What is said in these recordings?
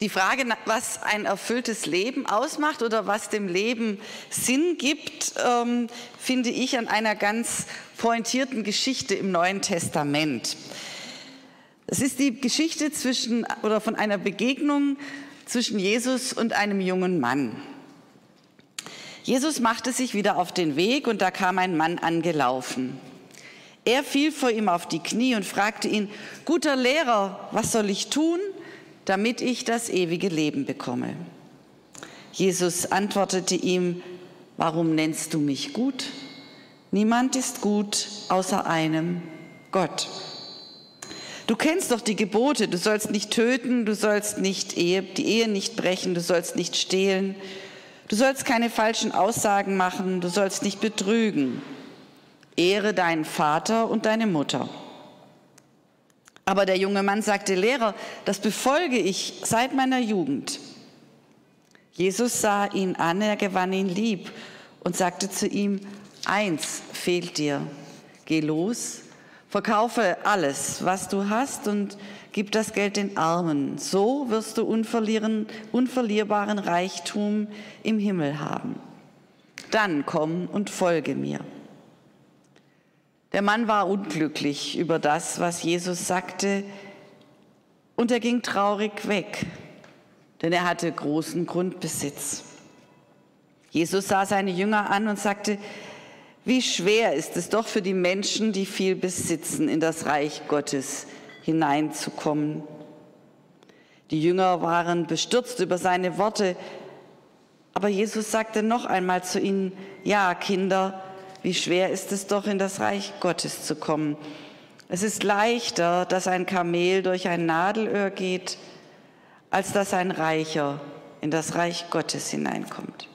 Die Frage, was ein erfülltes Leben ausmacht oder was dem Leben Sinn gibt, ähm, finde ich an einer ganz pointierten Geschichte im Neuen Testament. Es ist die Geschichte zwischen oder von einer Begegnung zwischen Jesus und einem jungen Mann. Jesus machte sich wieder auf den Weg und da kam ein Mann angelaufen. Er fiel vor ihm auf die Knie und fragte ihn, guter Lehrer, was soll ich tun, damit ich das ewige Leben bekomme. Jesus antwortete ihm, warum nennst du mich gut? Niemand ist gut außer einem, Gott. Du kennst doch die Gebote, du sollst nicht töten, du sollst nicht Ehe, die Ehe nicht brechen, du sollst nicht stehlen, du sollst keine falschen Aussagen machen, du sollst nicht betrügen. Ehre deinen Vater und deine Mutter. Aber der junge Mann sagte, Lehrer, das befolge ich seit meiner Jugend. Jesus sah ihn an, er gewann ihn lieb und sagte zu ihm, eins fehlt dir, geh los, verkaufe alles, was du hast und gib das Geld den Armen. So wirst du unverlierbaren Reichtum im Himmel haben. Dann komm und folge mir. Der Mann war unglücklich über das, was Jesus sagte, und er ging traurig weg, denn er hatte großen Grundbesitz. Jesus sah seine Jünger an und sagte, wie schwer ist es doch für die Menschen, die viel besitzen, in das Reich Gottes hineinzukommen. Die Jünger waren bestürzt über seine Worte, aber Jesus sagte noch einmal zu ihnen, ja, Kinder, wie schwer ist es doch, in das Reich Gottes zu kommen. Es ist leichter, dass ein Kamel durch ein Nadelöhr geht, als dass ein Reicher in das Reich Gottes hineinkommt.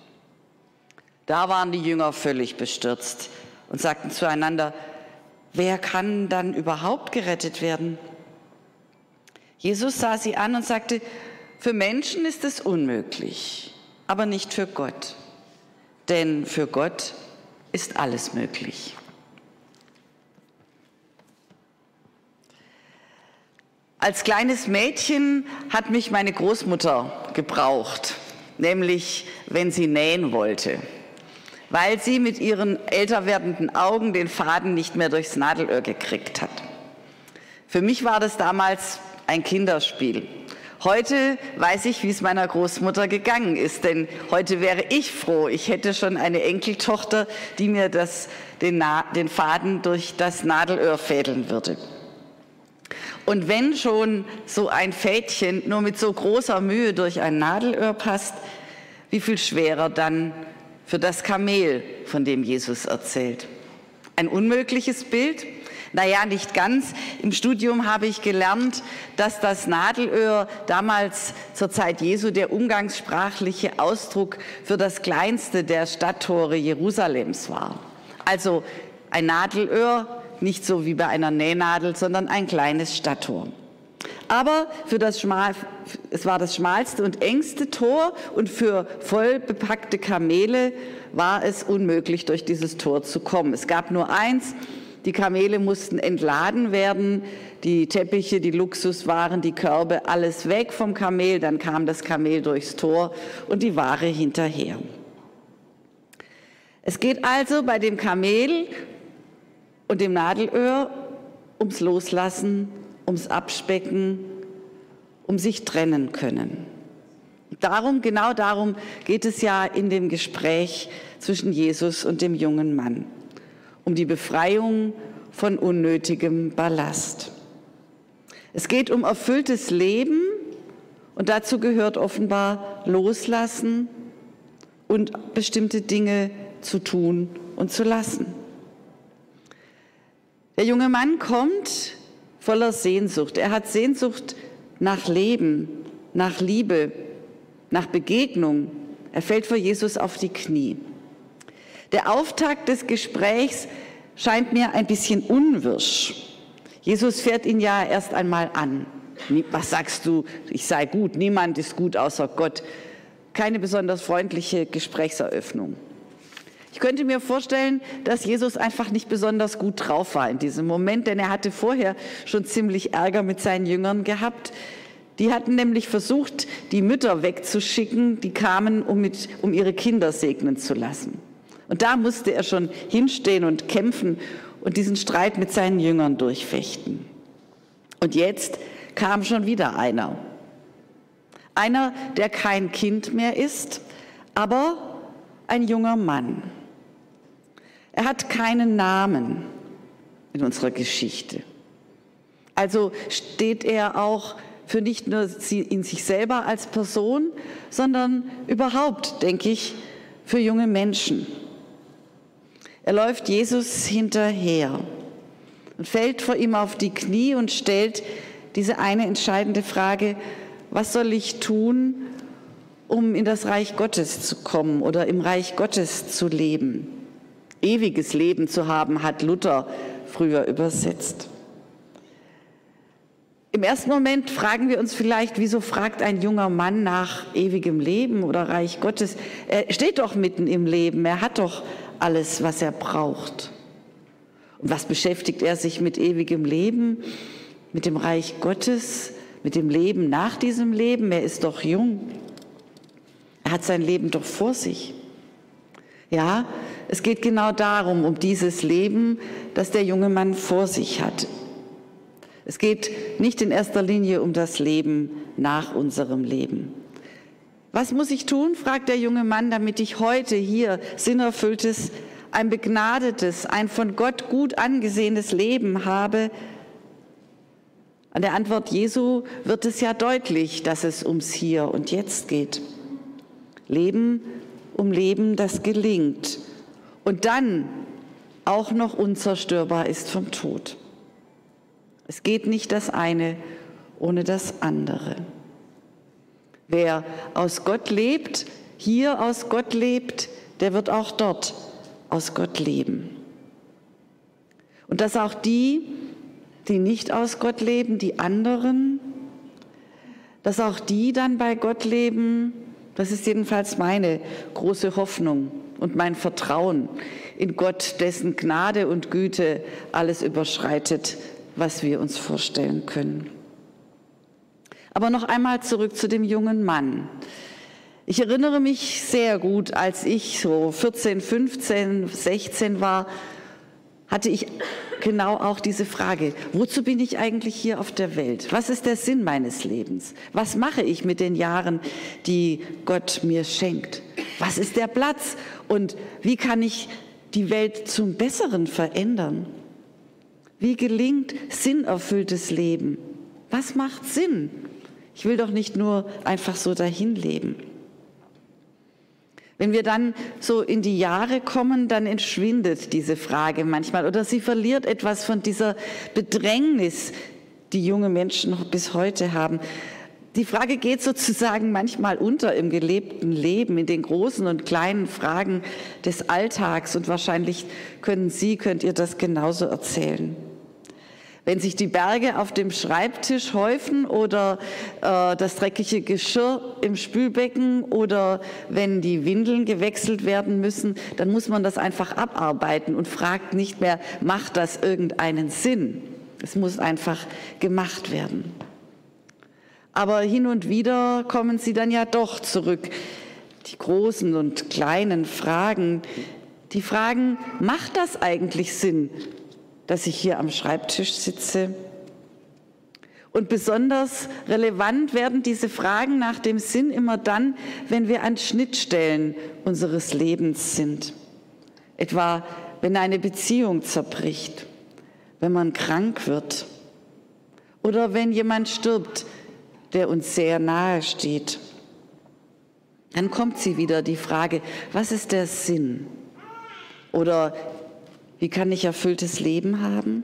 Da waren die Jünger völlig bestürzt und sagten zueinander, wer kann dann überhaupt gerettet werden? Jesus sah sie an und sagte, für Menschen ist es unmöglich, aber nicht für Gott. Denn für Gott ist alles möglich. Als kleines Mädchen hat mich meine Großmutter gebraucht, nämlich wenn sie nähen wollte, weil sie mit ihren älter werdenden Augen den Faden nicht mehr durchs Nadelöhr gekriegt hat. Für mich war das damals ein Kinderspiel. Heute weiß ich, wie es meiner Großmutter gegangen ist, denn heute wäre ich froh, ich hätte schon eine Enkeltochter, die mir das, den, den Faden durch das Nadelöhr fädeln würde. Und wenn schon so ein Fädchen nur mit so großer Mühe durch ein Nadelöhr passt, wie viel schwerer dann für das Kamel, von dem Jesus erzählt. Ein unmögliches Bild, naja, nicht ganz. Im Studium habe ich gelernt, dass das Nadelöhr damals zur Zeit Jesu der umgangssprachliche Ausdruck für das kleinste der Stadttore Jerusalems war. Also ein Nadelöhr, nicht so wie bei einer Nähnadel, sondern ein kleines Stadttor. Aber für das Schmal, es war das schmalste und engste Tor und für voll bepackte Kamele war es unmöglich, durch dieses Tor zu kommen. Es gab nur eins die Kamele mussten entladen werden, die Teppiche, die Luxuswaren, die Körbe, alles weg vom Kamel. Dann kam das Kamel durchs Tor und die Ware hinterher. Es geht also bei dem Kamel und dem Nadelöhr ums Loslassen, ums Abspecken, um sich trennen können. Darum, genau darum geht es ja in dem Gespräch zwischen Jesus und dem jungen Mann um die Befreiung von unnötigem Ballast. Es geht um erfülltes Leben und dazu gehört offenbar Loslassen und bestimmte Dinge zu tun und zu lassen. Der junge Mann kommt voller Sehnsucht. Er hat Sehnsucht nach Leben, nach Liebe, nach Begegnung. Er fällt vor Jesus auf die Knie. Der Auftakt des Gesprächs scheint mir ein bisschen unwirsch. Jesus fährt ihn ja erst einmal an. Was sagst du? Ich sei gut. Niemand ist gut außer Gott. Keine besonders freundliche Gesprächseröffnung. Ich könnte mir vorstellen, dass Jesus einfach nicht besonders gut drauf war in diesem Moment, denn er hatte vorher schon ziemlich Ärger mit seinen Jüngern gehabt, Die hatten nämlich versucht, die Mütter wegzuschicken, die kamen, um, mit, um ihre Kinder segnen zu lassen. Und da musste er schon hinstehen und kämpfen und diesen Streit mit seinen Jüngern durchfechten. Und jetzt kam schon wieder einer. Einer, der kein Kind mehr ist, aber ein junger Mann. Er hat keinen Namen in unserer Geschichte. Also steht er auch für nicht nur in sich selber als Person, sondern überhaupt, denke ich, für junge Menschen. Er läuft Jesus hinterher und fällt vor ihm auf die Knie und stellt diese eine entscheidende Frage, was soll ich tun, um in das Reich Gottes zu kommen oder im Reich Gottes zu leben? Ewiges Leben zu haben, hat Luther früher übersetzt. Im ersten Moment fragen wir uns vielleicht, wieso fragt ein junger Mann nach ewigem Leben oder Reich Gottes? Er steht doch mitten im Leben, er hat doch alles, was er braucht. Und was beschäftigt er sich mit ewigem Leben, mit dem Reich Gottes, mit dem Leben nach diesem Leben? Er ist doch jung. Er hat sein Leben doch vor sich. Ja, es geht genau darum, um dieses Leben, das der junge Mann vor sich hat. Es geht nicht in erster Linie um das Leben nach unserem Leben. Was muss ich tun, fragt der junge Mann, damit ich heute hier sinnerfülltes, ein begnadetes, ein von Gott gut angesehenes Leben habe? An der Antwort Jesu wird es ja deutlich, dass es ums Hier und Jetzt geht. Leben um Leben, das gelingt und dann auch noch unzerstörbar ist vom Tod. Es geht nicht das eine ohne das andere. Wer aus Gott lebt, hier aus Gott lebt, der wird auch dort aus Gott leben. Und dass auch die, die nicht aus Gott leben, die anderen, dass auch die dann bei Gott leben, das ist jedenfalls meine große Hoffnung und mein Vertrauen in Gott, dessen Gnade und Güte alles überschreitet, was wir uns vorstellen können. Aber noch einmal zurück zu dem jungen Mann. Ich erinnere mich sehr gut, als ich so 14, 15, 16 war, hatte ich genau auch diese Frage, wozu bin ich eigentlich hier auf der Welt? Was ist der Sinn meines Lebens? Was mache ich mit den Jahren, die Gott mir schenkt? Was ist der Platz? Und wie kann ich die Welt zum Besseren verändern? Wie gelingt sinnerfülltes Leben? Was macht Sinn? Ich will doch nicht nur einfach so dahin leben. Wenn wir dann so in die Jahre kommen, dann entschwindet diese Frage manchmal oder sie verliert etwas von dieser Bedrängnis, die junge Menschen bis heute haben. Die Frage geht sozusagen manchmal unter im gelebten Leben, in den großen und kleinen Fragen des Alltags und wahrscheinlich können Sie, könnt ihr das genauso erzählen. Wenn sich die Berge auf dem Schreibtisch häufen oder äh, das dreckige Geschirr im Spülbecken oder wenn die Windeln gewechselt werden müssen, dann muss man das einfach abarbeiten und fragt nicht mehr, macht das irgendeinen Sinn? Es muss einfach gemacht werden. Aber hin und wieder kommen sie dann ja doch zurück. Die großen und kleinen Fragen, die Fragen, macht das eigentlich Sinn, dass ich hier am Schreibtisch sitze. Und besonders relevant werden diese Fragen nach dem Sinn immer dann, wenn wir an Schnittstellen unseres Lebens sind. Etwa, wenn eine Beziehung zerbricht, wenn man krank wird oder wenn jemand stirbt, der uns sehr nahe steht. Dann kommt sie wieder, die Frage, was ist der Sinn? Oder wie kann ich erfülltes Leben haben?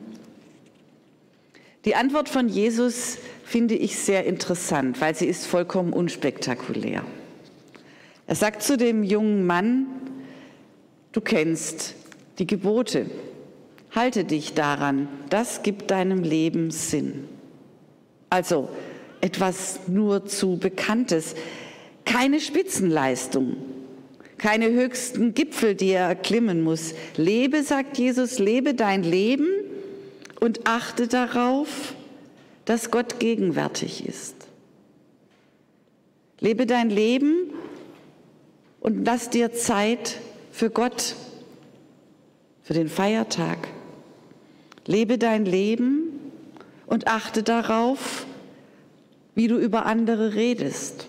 Die Antwort von Jesus finde ich sehr interessant, weil sie ist vollkommen unspektakulär. Er sagt zu dem jungen Mann, du kennst die Gebote, halte dich daran, das gibt deinem Leben Sinn. Also etwas nur zu Bekanntes, keine Spitzenleistung, keine höchsten Gipfel, die er erklimmen muss. Lebe, sagt Jesus, lebe dein Leben und achte darauf, dass Gott gegenwärtig ist. Lebe dein Leben und lass dir Zeit für Gott, für den Feiertag. Lebe dein Leben und achte darauf, wie du über andere redest.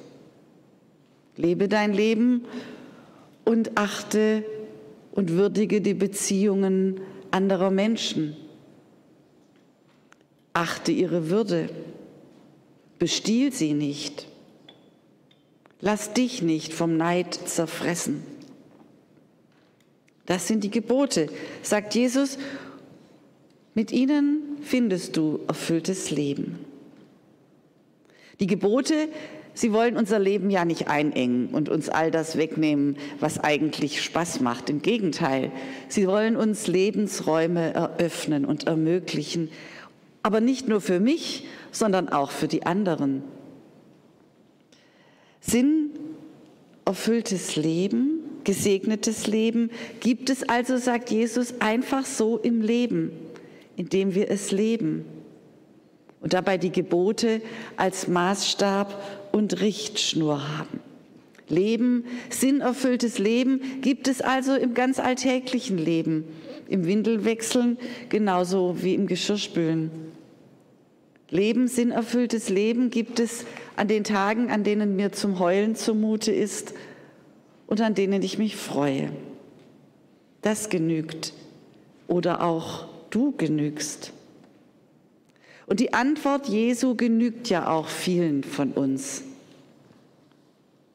Lebe dein Leben und achte und würdige die Beziehungen anderer Menschen. Achte ihre Würde. Bestiehl sie nicht. Lass dich nicht vom Neid zerfressen. Das sind die Gebote, sagt Jesus. Mit ihnen findest du erfülltes Leben. Die Gebote, sie wollen unser Leben ja nicht einengen und uns all das wegnehmen, was eigentlich Spaß macht. Im Gegenteil, sie wollen uns Lebensräume eröffnen und ermöglichen, aber nicht nur für mich, sondern auch für die anderen. Sinn erfülltes Leben, gesegnetes Leben gibt es also, sagt Jesus, einfach so im Leben, indem wir es leben und dabei die Gebote als Maßstab und Richtschnur haben. Leben, sinnerfülltes Leben gibt es also im ganz alltäglichen Leben, im Windelwechseln genauso wie im Geschirrspülen. Leben, sinnerfülltes Leben gibt es an den Tagen, an denen mir zum Heulen zumute ist und an denen ich mich freue. Das genügt oder auch du genügst. Und die Antwort Jesu genügt ja auch vielen von uns.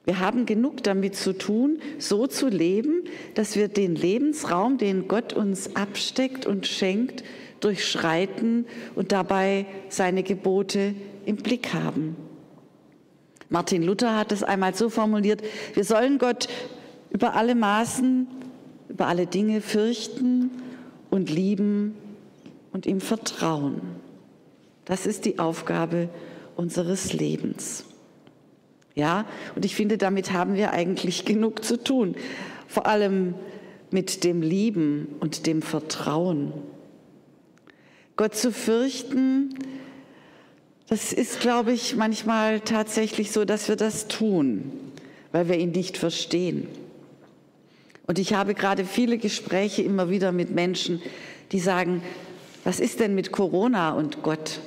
Wir haben genug damit zu tun, so zu leben, dass wir den Lebensraum, den Gott uns absteckt und schenkt, durchschreiten und dabei seine Gebote im Blick haben. Martin Luther hat es einmal so formuliert, wir sollen Gott über alle Maßen, über alle Dinge fürchten und lieben und ihm vertrauen. Das ist die Aufgabe unseres Lebens. Ja, und ich finde, damit haben wir eigentlich genug zu tun. Vor allem mit dem Lieben und dem Vertrauen. Gott zu fürchten, das ist, glaube ich, manchmal tatsächlich so, dass wir das tun, weil wir ihn nicht verstehen. Und ich habe gerade viele Gespräche immer wieder mit Menschen, die sagen, was ist denn mit Corona und Gott?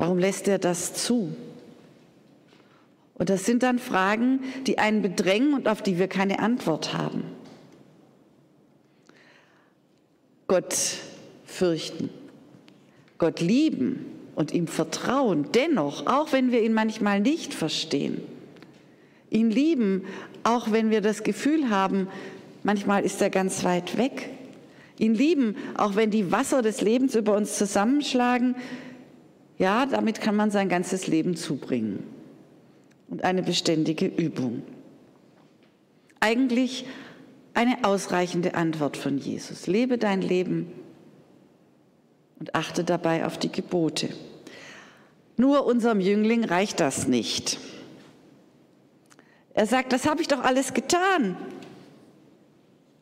Warum lässt er das zu? Und das sind dann Fragen, die einen bedrängen und auf die wir keine Antwort haben. Gott fürchten, Gott lieben und ihm vertrauen, dennoch, auch wenn wir ihn manchmal nicht verstehen. Ihn lieben, auch wenn wir das Gefühl haben, manchmal ist er ganz weit weg. Ihn lieben, auch wenn die Wasser des Lebens über uns zusammenschlagen. Ja, damit kann man sein ganzes Leben zubringen. Und eine beständige Übung. Eigentlich eine ausreichende Antwort von Jesus. Lebe dein Leben und achte dabei auf die Gebote. Nur unserem Jüngling reicht das nicht. Er sagt, das habe ich doch alles getan.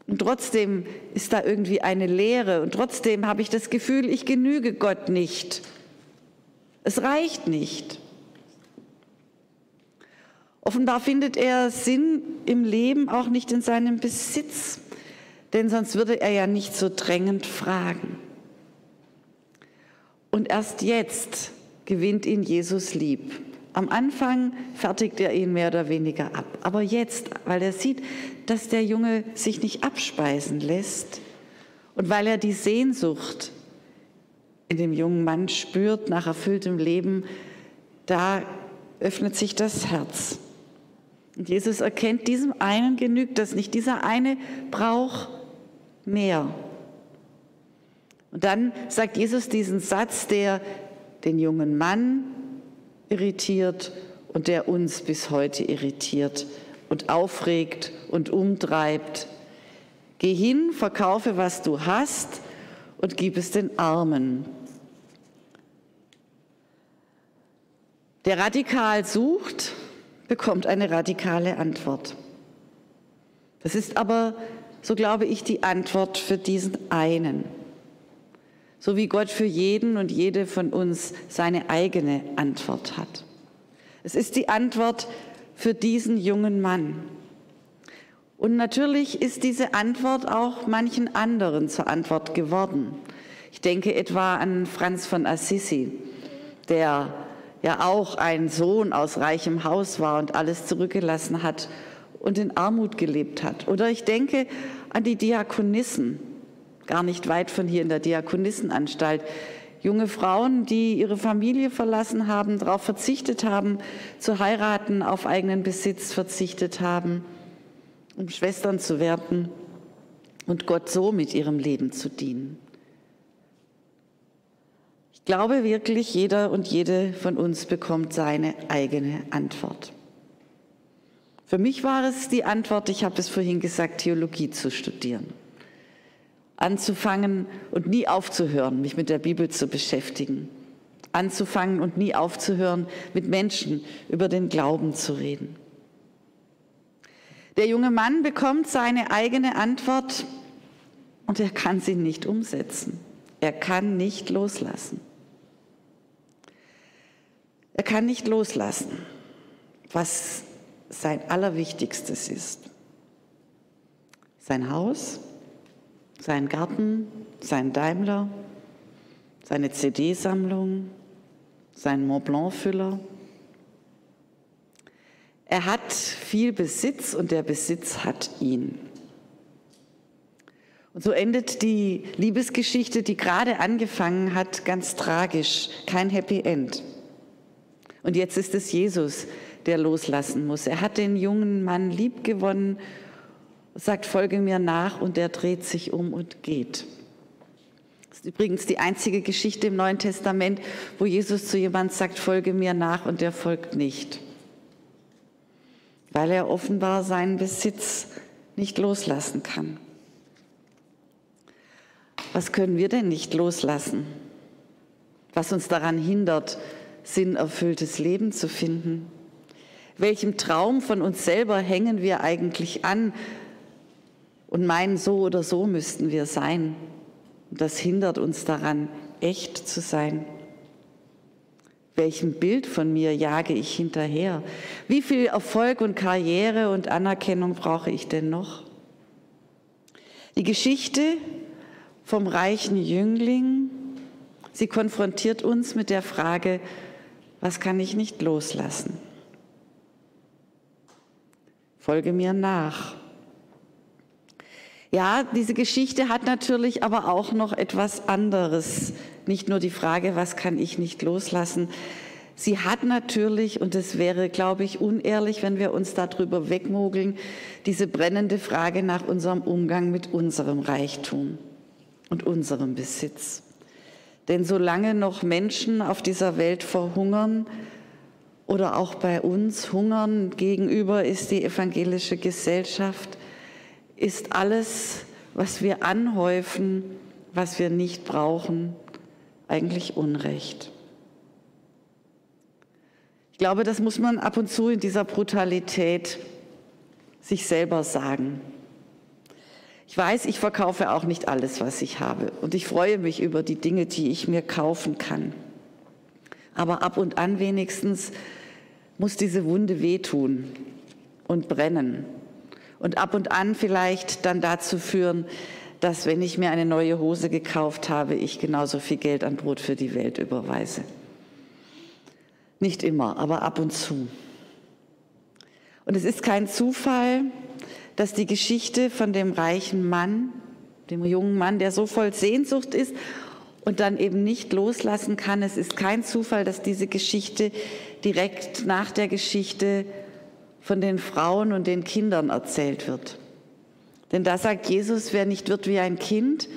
Und trotzdem ist da irgendwie eine Leere und trotzdem habe ich das Gefühl, ich genüge Gott nicht. Es reicht nicht. Offenbar findet er Sinn im Leben auch nicht in seinem Besitz, denn sonst würde er ja nicht so drängend fragen. Und erst jetzt gewinnt ihn Jesus lieb. Am Anfang fertigt er ihn mehr oder weniger ab. Aber jetzt, weil er sieht, dass der Junge sich nicht abspeisen lässt und weil er die Sehnsucht in dem jungen Mann spürt nach erfülltem Leben, da öffnet sich das Herz. Und Jesus erkennt, diesem einen genügt das nicht. Dieser eine braucht mehr. Und dann sagt Jesus diesen Satz, der den jungen Mann irritiert und der uns bis heute irritiert und aufregt und umtreibt. Geh hin, verkaufe, was du hast und gib es den Armen. Der radikal sucht, bekommt eine radikale Antwort. Das ist aber, so glaube ich, die Antwort für diesen einen so wie Gott für jeden und jede von uns seine eigene Antwort hat. Es ist die Antwort für diesen jungen Mann. Und natürlich ist diese Antwort auch manchen anderen zur Antwort geworden. Ich denke etwa an Franz von Assisi, der ja auch ein Sohn aus reichem Haus war und alles zurückgelassen hat und in Armut gelebt hat. Oder ich denke an die Diakonissen, gar nicht weit von hier in der Diakonissenanstalt. Junge Frauen, die ihre Familie verlassen haben, darauf verzichtet haben, zu heiraten, auf eigenen Besitz verzichtet haben um Schwestern zu werden und Gott so mit ihrem Leben zu dienen. Ich glaube wirklich, jeder und jede von uns bekommt seine eigene Antwort. Für mich war es die Antwort, ich habe es vorhin gesagt, Theologie zu studieren. Anzufangen und nie aufzuhören, mich mit der Bibel zu beschäftigen. Anzufangen und nie aufzuhören, mit Menschen über den Glauben zu reden. Der junge Mann bekommt seine eigene Antwort und er kann sie nicht umsetzen. Er kann nicht loslassen. Er kann nicht loslassen, was sein Allerwichtigstes ist. Sein Haus, sein Garten, sein Daimler, seine CD-Sammlung, sein Mont Blanc-Füller, er hat viel Besitz und der Besitz hat ihn. Und so endet die Liebesgeschichte, die gerade angefangen hat, ganz tragisch, kein Happy End. Und jetzt ist es Jesus, der loslassen muss. Er hat den jungen Mann lieb gewonnen, sagt, folge mir nach und er dreht sich um und geht. Das ist übrigens die einzige Geschichte im Neuen Testament, wo Jesus zu jemand sagt, folge mir nach und der folgt nicht weil er offenbar seinen Besitz nicht loslassen kann. Was können wir denn nicht loslassen? Was uns daran hindert, sinnerfülltes Leben zu finden? Welchem Traum von uns selber hängen wir eigentlich an und meinen, so oder so müssten wir sein? Und das hindert uns daran, echt zu sein. Welchem Bild von mir jage ich hinterher? Wie viel Erfolg und Karriere und Anerkennung brauche ich denn noch? Die Geschichte vom reichen Jüngling, sie konfrontiert uns mit der Frage, was kann ich nicht loslassen? Folge mir nach. Ja, diese Geschichte hat natürlich aber auch noch etwas anderes. Nicht nur die Frage, was kann ich nicht loslassen. Sie hat natürlich, und es wäre, glaube ich, unehrlich, wenn wir uns darüber wegmogeln, diese brennende Frage nach unserem Umgang mit unserem Reichtum und unserem Besitz. Denn solange noch Menschen auf dieser Welt verhungern oder auch bei uns hungern, gegenüber ist die evangelische Gesellschaft, ist alles, was wir anhäufen, was wir nicht brauchen, eigentlich Unrecht. Ich glaube, das muss man ab und zu in dieser Brutalität sich selber sagen. Ich weiß, ich verkaufe auch nicht alles, was ich habe. Und ich freue mich über die Dinge, die ich mir kaufen kann. Aber ab und an wenigstens muss diese Wunde wehtun und brennen und ab und an vielleicht dann dazu führen, dass wenn ich mir eine neue Hose gekauft habe, ich genauso viel Geld an Brot für die Welt überweise. Nicht immer, aber ab und zu. Und es ist kein Zufall, dass die Geschichte von dem reichen Mann, dem jungen Mann, der so voll Sehnsucht ist und dann eben nicht loslassen kann, es ist kein Zufall, dass diese Geschichte direkt nach der Geschichte von den Frauen und den Kindern erzählt wird. Denn da sagt Jesus, wer nicht wird wie ein Kind,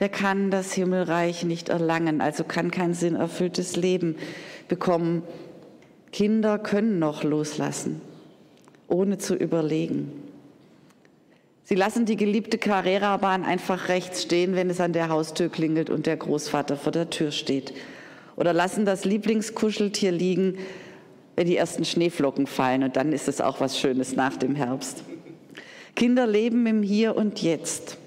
der kann das Himmelreich nicht erlangen, also kann kein sinnerfülltes Leben bekommen. Kinder können noch loslassen, ohne zu überlegen. Sie lassen die geliebte Carrera-Bahn einfach rechts stehen, wenn es an der Haustür klingelt und der Großvater vor der Tür steht. Oder lassen das Lieblingskuscheltier liegen, wenn die ersten Schneeflocken fallen und dann ist es auch was Schönes nach dem Herbst. Kinder leben im Hier und Jetzt.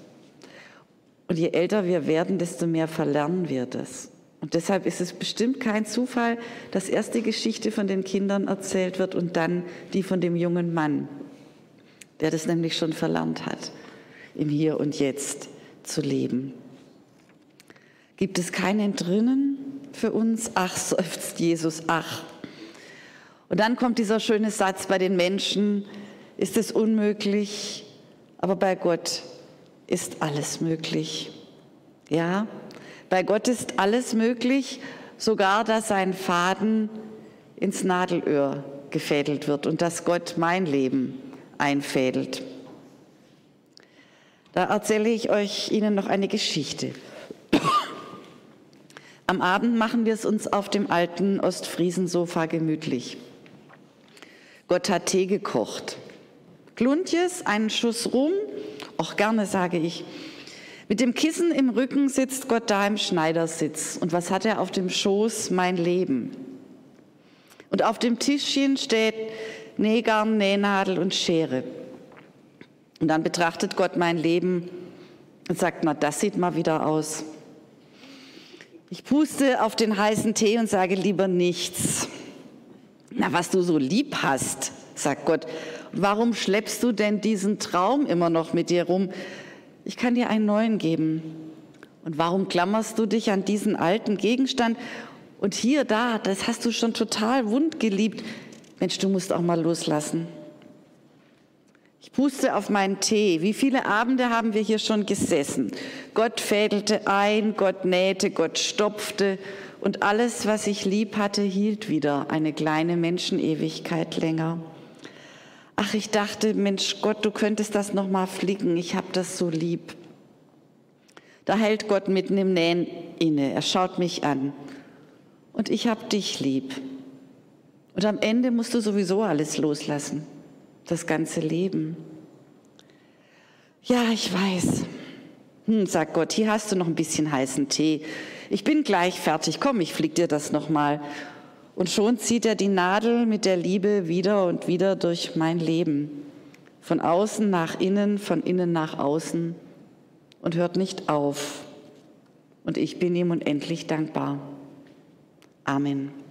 Und je älter wir werden, desto mehr verlernen wir das. Und deshalb ist es bestimmt kein Zufall, dass erst die Geschichte von den Kindern erzählt wird und dann die von dem jungen Mann, der das nämlich schon verlernt hat, im Hier und Jetzt zu leben. Gibt es kein Entrinnen für uns? Ach, seufzt Jesus, ach. Und dann kommt dieser schöne Satz, bei den Menschen ist es unmöglich, aber bei Gott ist alles möglich. Ja, bei Gott ist alles möglich, sogar dass ein Faden ins Nadelöhr gefädelt wird und dass Gott mein Leben einfädelt. Da erzähle ich euch Ihnen noch eine Geschichte. Am Abend machen wir es uns auf dem alten Ostfriesensofa gemütlich. Gott hat Tee gekocht. Kluntjes, einen Schuss rum, auch gerne sage ich, mit dem Kissen im Rücken sitzt Gott da im Schneidersitz. Und was hat er auf dem Schoß? Mein Leben. Und auf dem Tischchen steht Nähgarn, Nähnadel und Schere. Und dann betrachtet Gott mein Leben und sagt, na, das sieht mal wieder aus. Ich puste auf den heißen Tee und sage lieber nichts. Na, was du so lieb hast, sagt Gott. Warum schleppst du denn diesen Traum immer noch mit dir rum? ich kann dir einen neuen geben. Und warum klammerst du dich an diesen alten Gegenstand? Und hier, da, das hast du schon total wund geliebt. Mensch, du musst auch mal loslassen. Ich puste auf meinen Tee. Wie viele Abende haben wir hier schon gesessen? Gott fädelte ein, Gott nähte, Gott stopfte und alles, was ich lieb hatte, hielt wieder eine kleine Menschenewigkeit länger. Ach, ich dachte, Mensch, Gott, du könntest das noch mal flicken. Ich habe das so lieb. Da hält Gott mitten im Nähen inne. Er schaut mich an. Und ich habe dich lieb. Und am Ende musst du sowieso alles loslassen. Das ganze Leben. Ja, ich weiß. Hm, sagt Gott, hier hast du noch ein bisschen heißen Tee. Ich bin gleich fertig. Komm, ich flieg dir das noch mal. Und schon zieht er die Nadel mit der Liebe wieder und wieder durch mein Leben, von außen nach innen, von innen nach außen und hört nicht auf. Und ich bin ihm unendlich dankbar. Amen.